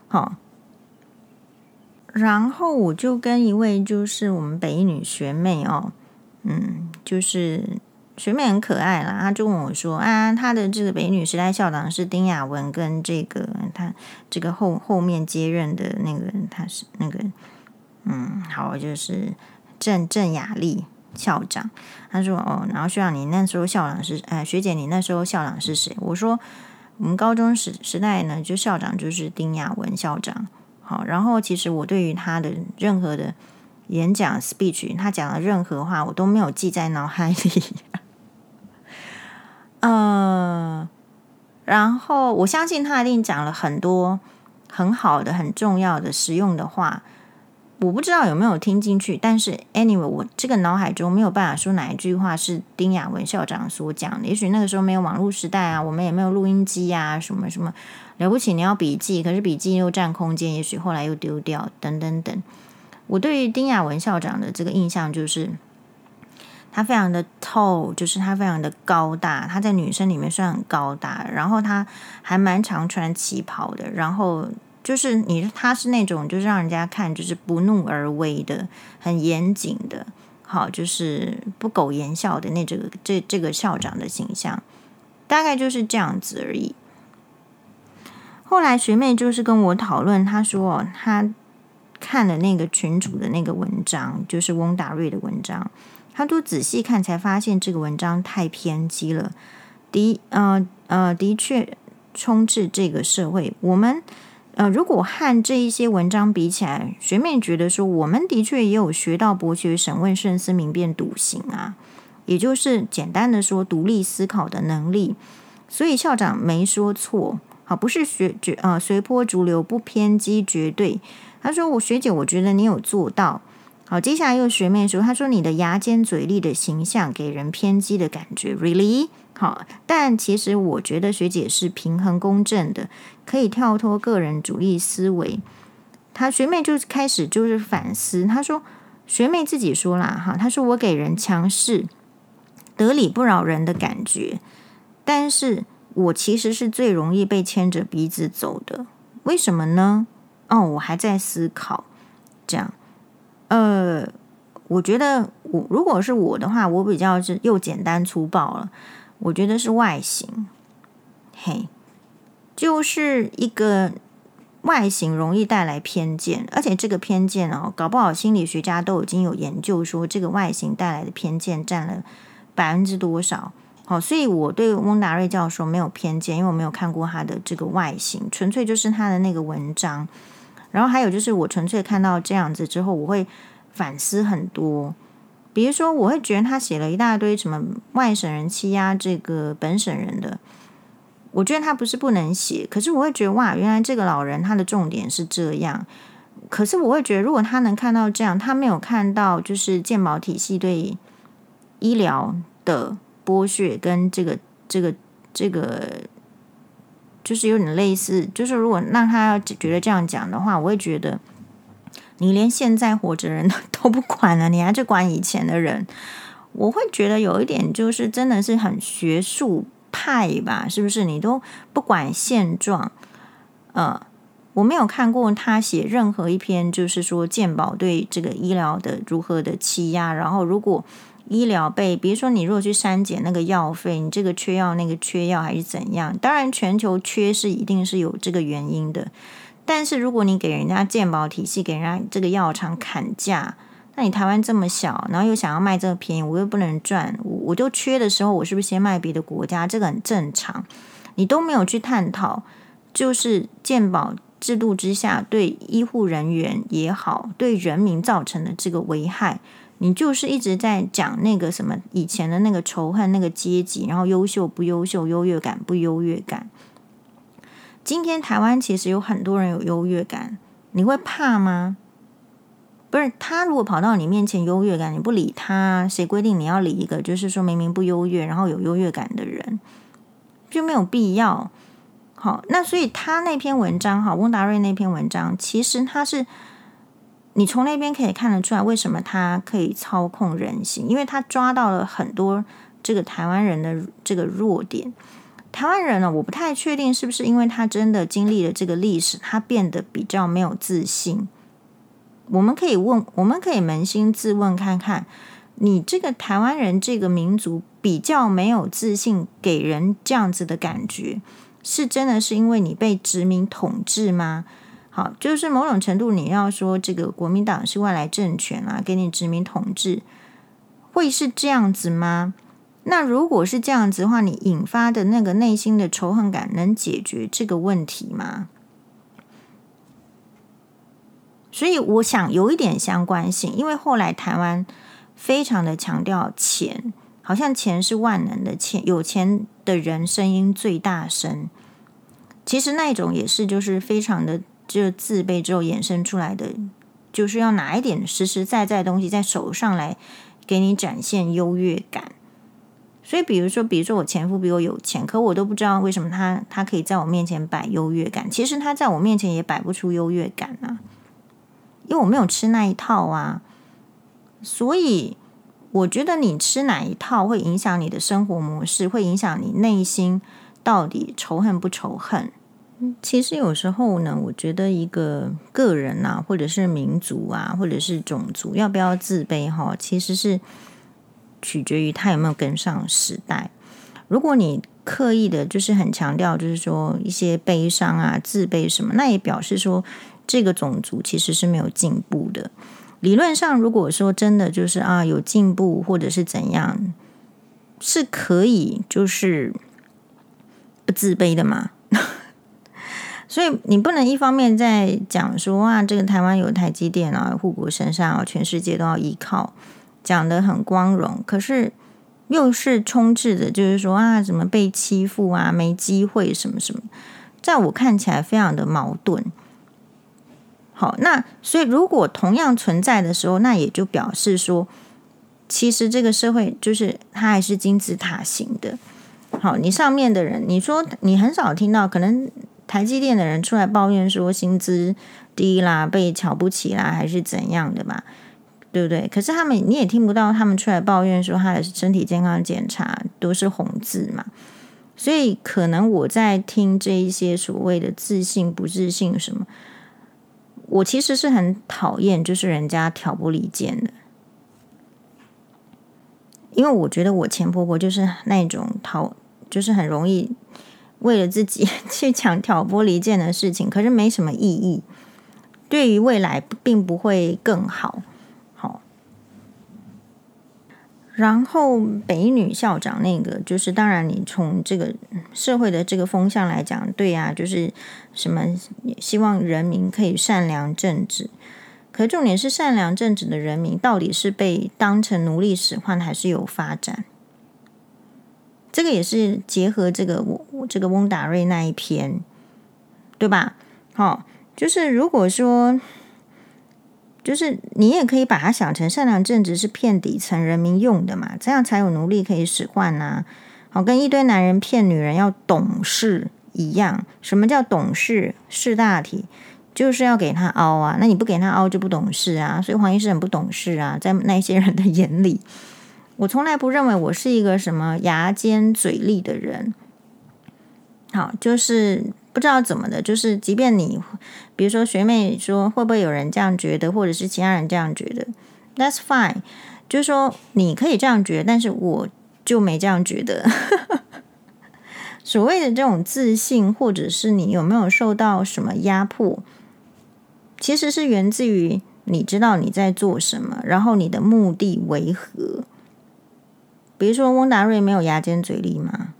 好，然后我就跟一位就是我们北一女学妹哦，嗯，就是。学妹很可爱啦，她就问我说：“啊，她的这个北女时代校长是丁雅文，跟这个她这个后后面接任的那个，她是那个，嗯，好，就是郑郑雅丽校长。”她说：“哦，然后学长，你那时候校长是？哎，学姐，你那时候校长是谁？”我说：“我们高中时时代呢，就校长就是丁雅文校长。”好，然后其实我对于他的任何的演讲 speech，他讲的任何话，我都没有记在脑海里。呃，然后我相信他一定讲了很多很好的、很重要的、实用的话。我不知道有没有听进去，但是 anyway，我这个脑海中没有办法说哪一句话是丁雅文校长所讲的。也许那个时候没有网络时代啊，我们也没有录音机啊，什么什么了不起，你要笔记，可是笔记又占空间，也许后来又丢掉，等等等。我对于丁雅文校长的这个印象就是。他非常的 tall，就是他非常的高大，他在女生里面算很高大，然后他还蛮常穿旗袍的，然后就是你他是那种就是让人家看就是不怒而威的，很严谨的，好，就是不苟言笑的那这个这这个校长的形象，大概就是这样子而已。后来学妹就是跟我讨论，她说她看了那个群主的那个文章，就是翁达瑞的文章。她都仔细看，才发现这个文章太偏激了。的，呃呃，的确充斥这个社会。我们呃，如果和这一些文章比起来，学妹觉得说，我们的确也有学到博学、审问、慎思、明辨、笃行啊，也就是简单的说，独立思考的能力。所以校长没说错，好，不是学绝呃随波逐流、不偏激、绝对。他说：“我学姐，我觉得你有做到。”好，接下来又学妹说，她说你的牙尖嘴利的形象给人偏激的感觉，really？好，但其实我觉得学姐是平衡公正的，可以跳脱个人主义思维。她学妹就开始就是反思，她说学妹自己说啦，哈，她说我给人强势、得理不饶人的感觉，但是我其实是最容易被牵着鼻子走的，为什么呢？哦，我还在思考，这样。呃，我觉得我如果是我的话，我比较是又简单粗暴了。我觉得是外形，嘿，就是一个外形容易带来偏见，而且这个偏见哦，搞不好心理学家都已经有研究说，这个外形带来的偏见占了百分之多少。好，所以我对翁达瑞教授没有偏见，因为我没有看过他的这个外形，纯粹就是他的那个文章。然后还有就是，我纯粹看到这样子之后，我会反思很多。比如说，我会觉得他写了一大堆什么外省人欺压这个本省人的，我觉得他不是不能写，可是我会觉得哇，原来这个老人他的重点是这样。可是我会觉得，如果他能看到这样，他没有看到就是健保体系对医疗的剥削跟这个这个这个。就是有点类似，就是如果让他要觉得这样讲的话，我会觉得你连现在活着人 都不管了，你还去管以前的人？我会觉得有一点就是真的是很学术派吧，是不是？你都不管现状，呃，我没有看过他写任何一篇，就是说健保对这个医疗的如何的欺压，然后如果。医疗被，比如说你如果去删减那个药费，你这个缺药那个缺药还是怎样？当然，全球缺是一定是有这个原因的。但是如果你给人家健保体系，给人家这个药厂砍价，那你台湾这么小，然后又想要卖这么便宜，我又不能赚，我我就缺的时候，我是不是先卖别的国家？这个很正常。你都没有去探讨，就是健保制度之下对医护人员也好，对人民造成的这个危害，你就是一直在讲那个什么以前的那个仇恨、那个阶级，然后优秀不优秀、优越感不优越感。今天台湾其实有很多人有优越感，你会怕吗？不是他如果跑到你面前优越感，你不理他，谁规定你要理一个就是说明明不优越，然后有优越感的人，就没有必要。好，那所以他那篇文章，哈，翁达瑞那篇文章，其实他是，你从那边可以看得出来，为什么他可以操控人心，因为他抓到了很多这个台湾人的这个弱点。台湾人呢，我不太确定是不是因为他真的经历了这个历史，他变得比较没有自信。我们可以问，我们可以扪心自问看看，你这个台湾人这个民族比较没有自信，给人这样子的感觉。是真的是因为你被殖民统治吗？好，就是某种程度你要说这个国民党是外来政权啊，给你殖民统治，会是这样子吗？那如果是这样子的话，你引发的那个内心的仇恨感能解决这个问题吗？所以我想有一点相关性，因为后来台湾非常的强调钱。好像钱是万能的，钱有钱的人声音最大声。其实那种也是，就是非常的就自卑之后衍生出来的，就是要拿一点实实在在的东西在手上来给你展现优越感。所以，比如说，比如说我前夫比我有钱，可我都不知道为什么他他可以在我面前摆优越感。其实他在我面前也摆不出优越感啊，因为我没有吃那一套啊，所以。我觉得你吃哪一套会影响你的生活模式，会影响你内心到底仇恨不仇恨。其实有时候呢，我觉得一个个人啊，或者是民族啊，或者是种族，要不要自卑哈，其实是取决于他有没有跟上时代。如果你刻意的，就是很强调，就是说一些悲伤啊、自卑什么，那也表示说这个种族其实是没有进步的。理论上，如果说真的就是啊有进步或者是怎样，是可以就是不自卑的嘛。所以你不能一方面在讲说啊，这个台湾有台积电啊，护国神山啊，全世界都要依靠，讲得很光荣，可是又是充斥着就是说啊，怎么被欺负啊，没机会什么什么，在我看起来非常的矛盾。好，那所以如果同样存在的时候，那也就表示说，其实这个社会就是它还是金字塔型的。好，你上面的人，你说你很少听到，可能台积电的人出来抱怨说薪资低啦，被瞧不起啦，还是怎样的吧？对不对？可是他们你也听不到他们出来抱怨说他的身体健康检查都是红字嘛。所以可能我在听这一些所谓的自信不自信什么。我其实是很讨厌，就是人家挑拨离间的，因为我觉得我前婆婆就是那种讨，就是很容易为了自己 去讲挑拨离间的事情，可是没什么意义，对于未来并不会更好。然后北女校长那个，就是当然你从这个社会的这个风向来讲，对呀、就是什么希望人民可以善良正直。可重点是善良正直的人民到底是被当成奴隶使唤，还是有发展？这个也是结合这个我这个翁达瑞那一篇，对吧？好，就是如果说。就是你也可以把它想成善良正直是骗底层人民用的嘛，这样才有奴隶可以使唤呐、好，跟一堆男人骗女人要懂事一样。什么叫懂事？识大体就是要给他凹啊。那你不给他凹就不懂事啊。所以黄医师很不懂事啊，在那些人的眼里，我从来不认为我是一个什么牙尖嘴利的人。好，就是。不知道怎么的，就是即便你，比如说学妹说会不会有人这样觉得，或者是其他人这样觉得，That's fine。就是说你可以这样觉得，但是我就没这样觉得。所谓的这种自信，或者是你有没有受到什么压迫，其实是源自于你知道你在做什么，然后你的目的为何。比如说翁达瑞没有牙尖嘴利吗？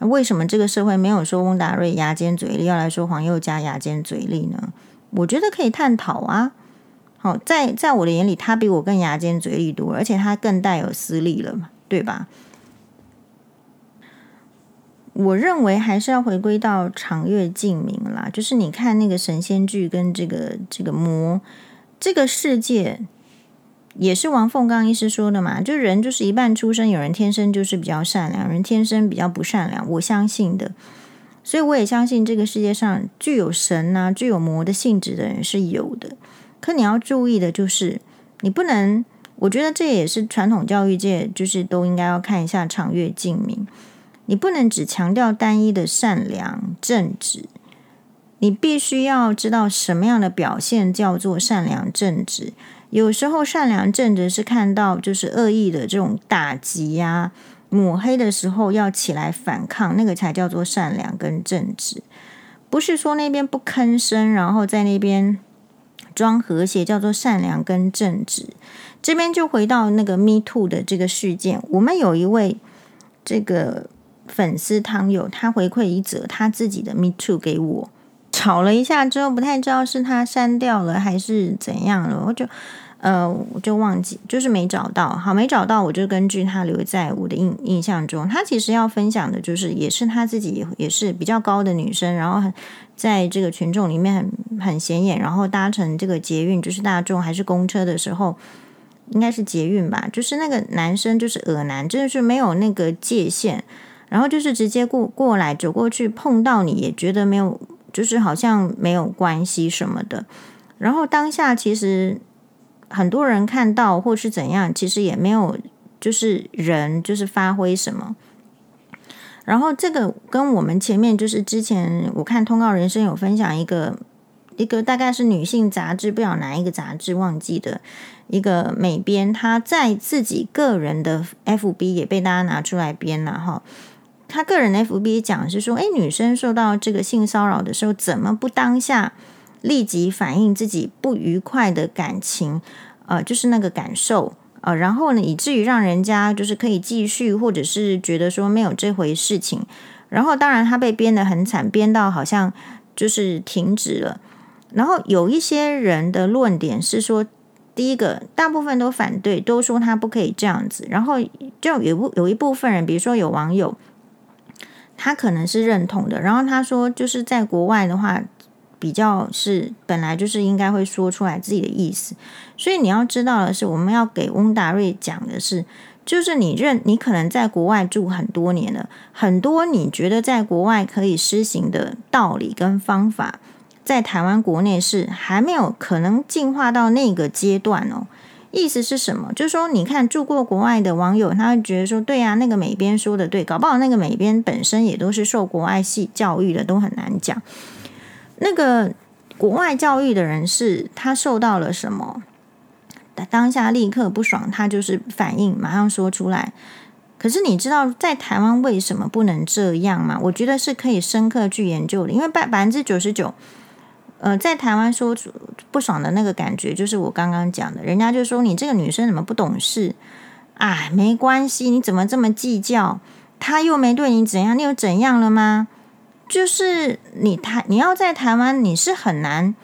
为什么这个社会没有说翁达瑞牙尖嘴利，要来说黄宥嘉牙尖嘴利呢？我觉得可以探讨啊。好，在在我的眼里，他比我更牙尖嘴利多，而且他更带有私利了嘛，对吧？我认为还是要回归到长月烬明啦，就是你看那个神仙剧跟这个这个魔这个世界。也是王凤刚医师说的嘛，就人就是一半出生，有人天生就是比较善良，人天生比较不善良，我相信的。所以我也相信这个世界上具有神呐、具有魔的性质的人是有的。可你要注意的就是，你不能，我觉得这也是传统教育界就是都应该要看一下长月烬明，你不能只强调单一的善良正直，你必须要知道什么样的表现叫做善良正直。有时候善良正直是看到就是恶意的这种打击呀、抹黑的时候要起来反抗，那个才叫做善良跟正直。不是说那边不吭声，然后在那边装和谐，叫做善良跟正直。这边就回到那个 Me Too 的这个事件，我们有一位这个粉丝汤友，他回馈一则他自己的 Me Too 给我。吵了一下之后，不太知道是他删掉了还是怎样了，我就呃我就忘记，就是没找到。好，没找到，我就根据他留在我的印印象中，他其实要分享的就是，也是他自己也是比较高的女生，然后很在这个群众里面很很显眼，然后搭乘这个捷运，就是大众还是公车的时候，应该是捷运吧，就是那个男生就是恶男，真的是没有那个界限，然后就是直接过过来走过去碰到你也觉得没有。就是好像没有关系什么的，然后当下其实很多人看到或是怎样，其实也没有就是人就是发挥什么。然后这个跟我们前面就是之前我看通告人生有分享一个一个大概是女性杂志，不晓得哪一个杂志忘记的一个美编，她在自己个人的 FB 也被大家拿出来编了哈。他个人 FB 讲是说，诶，女生受到这个性骚扰的时候，怎么不当下立即反映自己不愉快的感情？呃，就是那个感受，呃，然后呢，以至于让人家就是可以继续，或者是觉得说没有这回事情。然后，当然他被编得很惨，编到好像就是停止了。然后有一些人的论点是说，第一个，大部分都反对，都说他不可以这样子。然后就有部有一部分人，比如说有网友。他可能是认同的，然后他说，就是在国外的话，比较是本来就是应该会说出来自己的意思。所以你要知道的是，我们要给翁达瑞讲的是，就是你认你可能在国外住很多年了，很多你觉得在国外可以施行的道理跟方法，在台湾国内是还没有可能进化到那个阶段哦。意思是什么？就是说，你看住过国外的网友，他会觉得说，对、啊，那个美编说的对，搞不好那个美编本身也都是受国外系教育的，都很难讲。那个国外教育的人士，他受到了什么？当下立刻不爽，他就是反应，马上说出来。可是你知道在台湾为什么不能这样吗？我觉得是可以深刻去研究的，因为百百分之九十九。呃，在台湾说不爽的那个感觉，就是我刚刚讲的，人家就说你这个女生怎么不懂事？哎，没关系，你怎么这么计较？他又没对你怎样，你又怎样了吗？就是你台你要在台湾，你是很难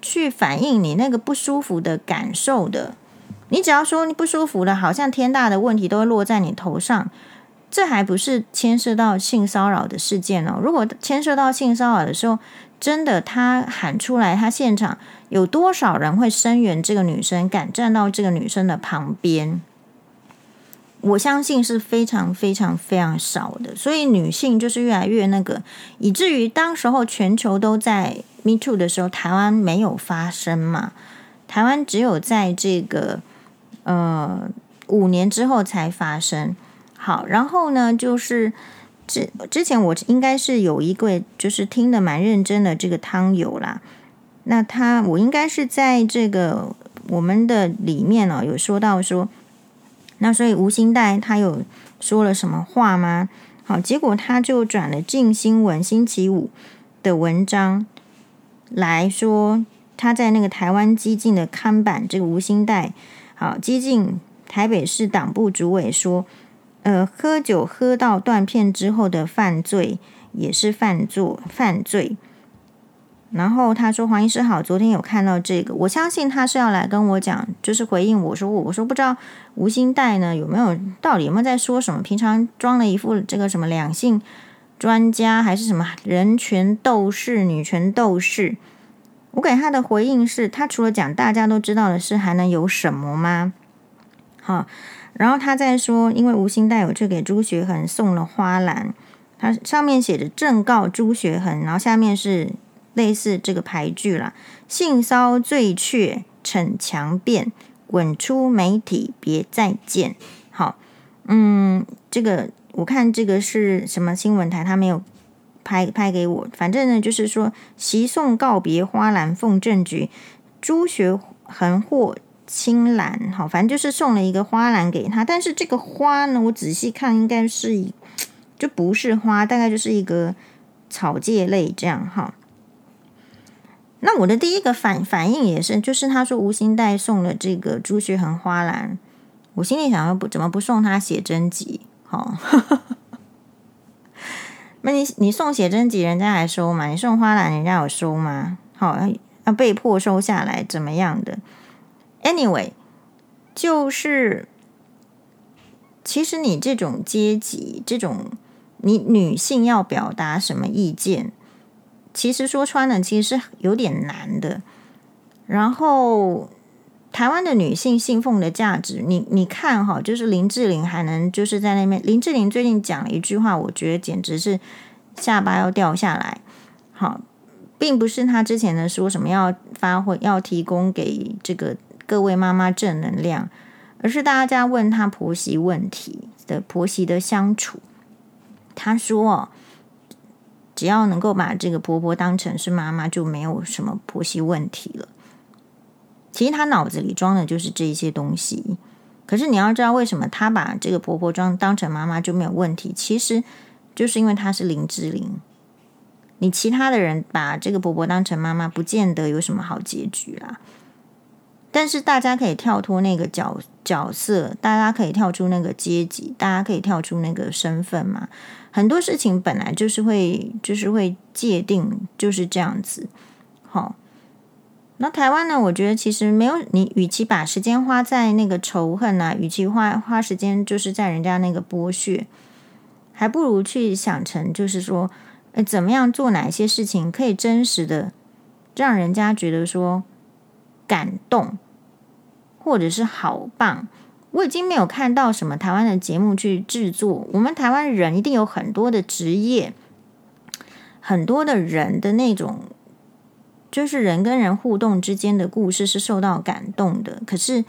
去反映你那个不舒服的感受的。你只要说你不舒服了，好像天大的问题都会落在你头上。这还不是牵涉到性骚扰的事件哦。如果牵涉到性骚扰的时候，真的，他喊出来，他现场有多少人会声援这个女生，敢站到这个女生的旁边？我相信是非常非常非常少的。所以女性就是越来越那个，以至于当时候全球都在 Me Too 的时候，台湾没有发生嘛？台湾只有在这个呃五年之后才发生。好，然后呢，就是。之之前我应该是有一个就是听得蛮认真的这个汤友啦，那他我应该是在这个我们的里面哦有说到说，那所以吴兴岱他有说了什么话吗？好，结果他就转了镜新闻星期五的文章来说，他在那个台湾激进的看板，这个吴兴岱好激进台北市党部主委说。呃，喝酒喝到断片之后的犯罪也是犯罪犯罪。然后他说：“黄医师好，昨天有看到这个，我相信他是要来跟我讲，就是回应我说，我我说不知道吴欣岱呢有没有到底有没有在说什么？平常装了一副这个什么两性专家，还是什么人权斗士、女权斗士？我给他的回应是他除了讲大家都知道的事，还能有什么吗？好，然后他在说，因为吴欣岱有去给朱学恒送了花篮，他上面写着‘正告朱学恒’，然后下面是。”类似这个牌句啦，性骚罪确，逞强辩，滚出媒体，别再见。好，嗯，这个我看这个是什么新闻台，他没有拍拍给我。反正呢，就是说，习送告别花篮奉正局，朱学恒获青兰。好，反正就是送了一个花篮给他。但是这个花呢，我仔细看，应该是就不是花，大概就是一个草芥类这样哈。那我的第一个反反应也是，就是他说吴欣岱送了这个朱学恒花篮，我心里想说不怎么不送他写真集？好，那你你送写真集人家还收吗？你送花篮人家有收吗？好，要被迫收下来怎么样的？Anyway，就是其实你这种阶级，这种你女性要表达什么意见？其实说穿了，其实是有点难的。然后，台湾的女性信奉的价值，你你看哈，就是林志玲还能就是在那边。林志玲最近讲了一句话，我觉得简直是下巴要掉下来。好，并不是她之前的说什么要发挥，要提供给这个各位妈妈正能量，而是大家问她婆媳问题的婆媳的相处，她说。只要能够把这个婆婆当成是妈妈，就没有什么婆媳问题了。其实她脑子里装的就是这些东西。可是你要知道，为什么她把这个婆婆装当成妈妈就没有问题？其实就是因为她是林志玲。你其他的人把这个婆婆当成妈妈，不见得有什么好结局啦。但是大家可以跳脱那个角角色，大家可以跳出那个阶级，大家可以跳出那个身份嘛。很多事情本来就是会，就是会界定，就是这样子。好，那台湾呢？我觉得其实没有你，与其把时间花在那个仇恨啊，与其花花时间就是在人家那个剥削，还不如去想成就是说，诶，怎么样做哪些事情可以真实的让人家觉得说感动，或者是好棒。我已经没有看到什么台湾的节目去制作。我们台湾人一定有很多的职业，很多的人的那种，就是人跟人互动之间的故事是受到感动的。可是，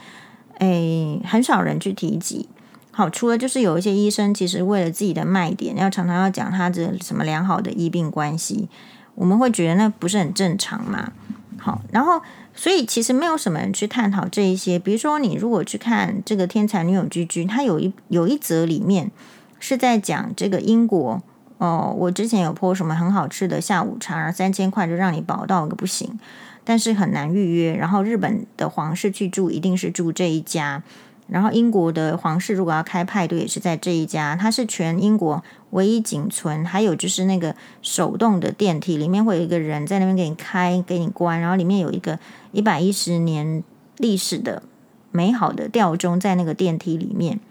诶，很少人去提及。好，除了就是有一些医生，其实为了自己的卖点，要常常要讲他的什么良好的医病关系，我们会觉得那不是很正常嘛。好，然后。所以其实没有什么人去探讨这一些。比如说，你如果去看这个《天才女友居居》，它有一有一则里面是在讲这个英国哦。我之前有泼什么很好吃的下午茶，三千块就让你饱到个不行，但是很难预约。然后日本的皇室去住，一定是住这一家。然后英国的皇室如果要开派对，也是在这一家。它是全英国唯一仅存，还有就是那个手动的电梯，里面会有一个人在那边给你开、给你关，然后里面有一个一百一十年历史的美好的吊钟在那个电梯里面。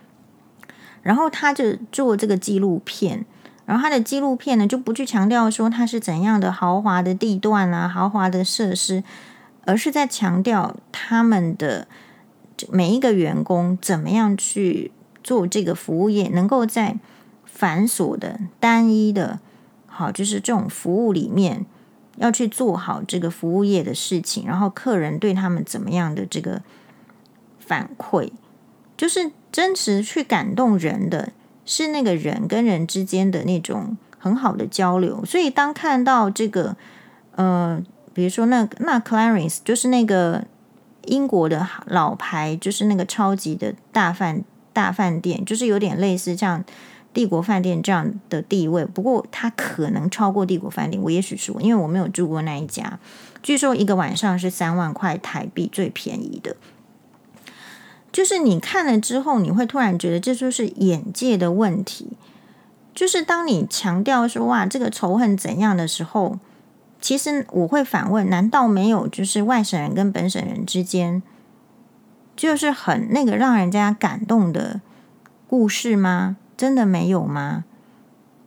然后他就做这个纪录片，然后他的纪录片呢就不去强调说它是怎样的豪华的地段啊、豪华的设施，而是在强调他们的。每一个员工怎么样去做这个服务业，能够在繁琐的、单一的，好，就是这种服务里面，要去做好这个服务业的事情，然后客人对他们怎么样的这个反馈，就是真实去感动人的，是那个人跟人之间的那种很好的交流。所以当看到这个，呃，比如说那那 Clarence 就是那个。英国的老牌就是那个超级的大饭大饭店，就是有点类似像帝国饭店这样的地位。不过它可能超过帝国饭店，我也许说，因为我没有住过那一家。据说一个晚上是三万块台币，最便宜的。就是你看了之后，你会突然觉得这就是眼界的问题。就是当你强调说哇，这个仇恨怎样的时候，其实我会反问：难道没有就是外省人跟本省人之间，就是很那个让人家感动的故事吗？真的没有吗？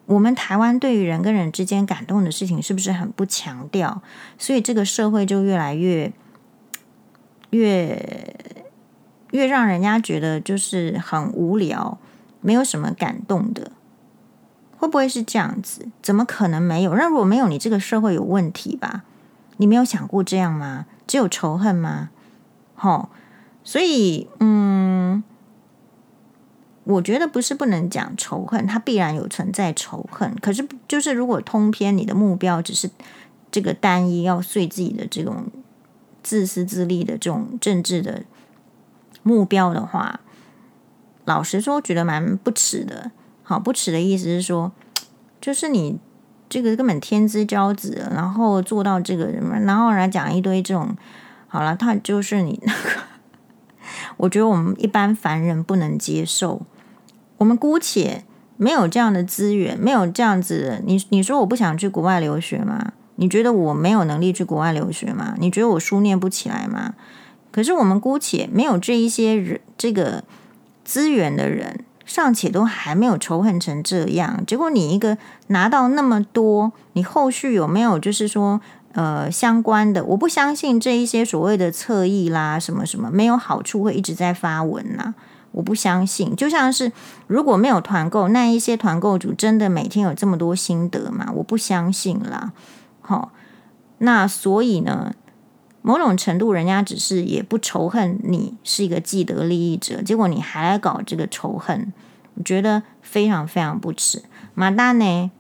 我们台湾对于人跟人之间感动的事情，是不是很不强调？所以这个社会就越来越越越让人家觉得就是很无聊，没有什么感动的。会不会是这样子？怎么可能没有？那如果没有，你这个社会有问题吧？你没有想过这样吗？只有仇恨吗？好，所以嗯，我觉得不是不能讲仇恨，它必然有存在仇恨。可是，就是如果通篇你的目标只是这个单一要遂自己的这种自私自利的这种政治的目标的话，老实说，觉得蛮不耻的。好，不耻的意思是说，就是你这个根本天之骄子，然后做到这个什么，然后来讲一堆这种，好了，他就是你那个，我觉得我们一般凡人不能接受。我们姑且没有这样的资源，没有这样子，你你说我不想去国外留学吗？你觉得我没有能力去国外留学吗？你觉得我书念不起来吗？可是我们姑且没有这一些人，这个资源的人。尚且都还没有仇恨成这样，结果你一个拿到那么多，你后续有没有就是说呃相关的？我不相信这一些所谓的侧翼啦，什么什么没有好处会一直在发文呐，我不相信。就像是如果没有团购，那一些团购主真的每天有这么多心得吗？我不相信啦。好，那所以呢？某种程度，人家只是也不仇恨你是一个既得利益者，结果你还来搞这个仇恨，我觉得非常非常不耻。马大呢？